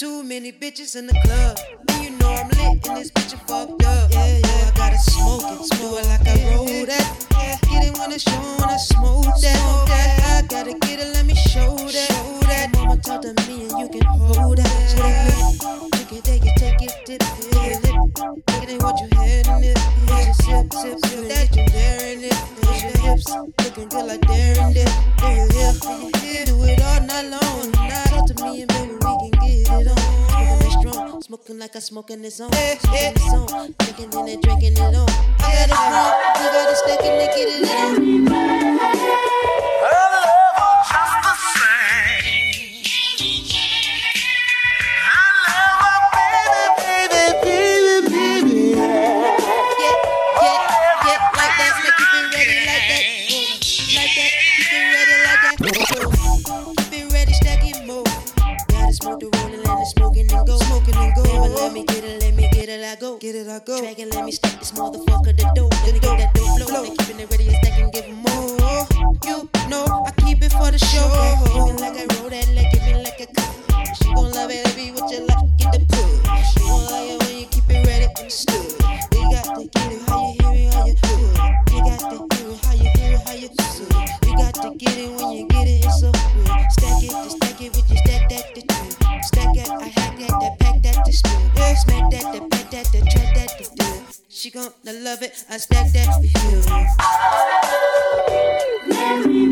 Too many bitches in the club. And you know I'm lit and this bitch is fucked up. Yeah, yeah, I gotta smoke it, smoke it like I roll that. Yeah, get it when it's shown, when I smoke that. that. I gotta get it, let me show that. Show that. Mama talk to me and you can hold that. So that take it, take it, take it, dip, dip, dip. Take it, what you had in it. A sip, sip, sip. That you there in it. Here's your hips, looking good like and there. There you here, here, do it all night long. Now talk to me and baby, smoking like I smoking this on. This on, drinking in it, drinking it on. I got go. Get it, I go. Dragon, let me stack this motherfucker the dough. Let me get that dough flow. flow. keeping it ready, stack and give him more. Uh-huh. You know, I keep it for the show. Looking like I roll that leg, give me like a cut. She gon' love it, baby, what you like, get the push. She gon' like it when you keep it ready, understood. We got to get it, how you hear it, how you do it. You got to hear it, how you hear it, how you do it. You got to get it when you Smack that, that, that. She gonna love it. I stack that for you. Mary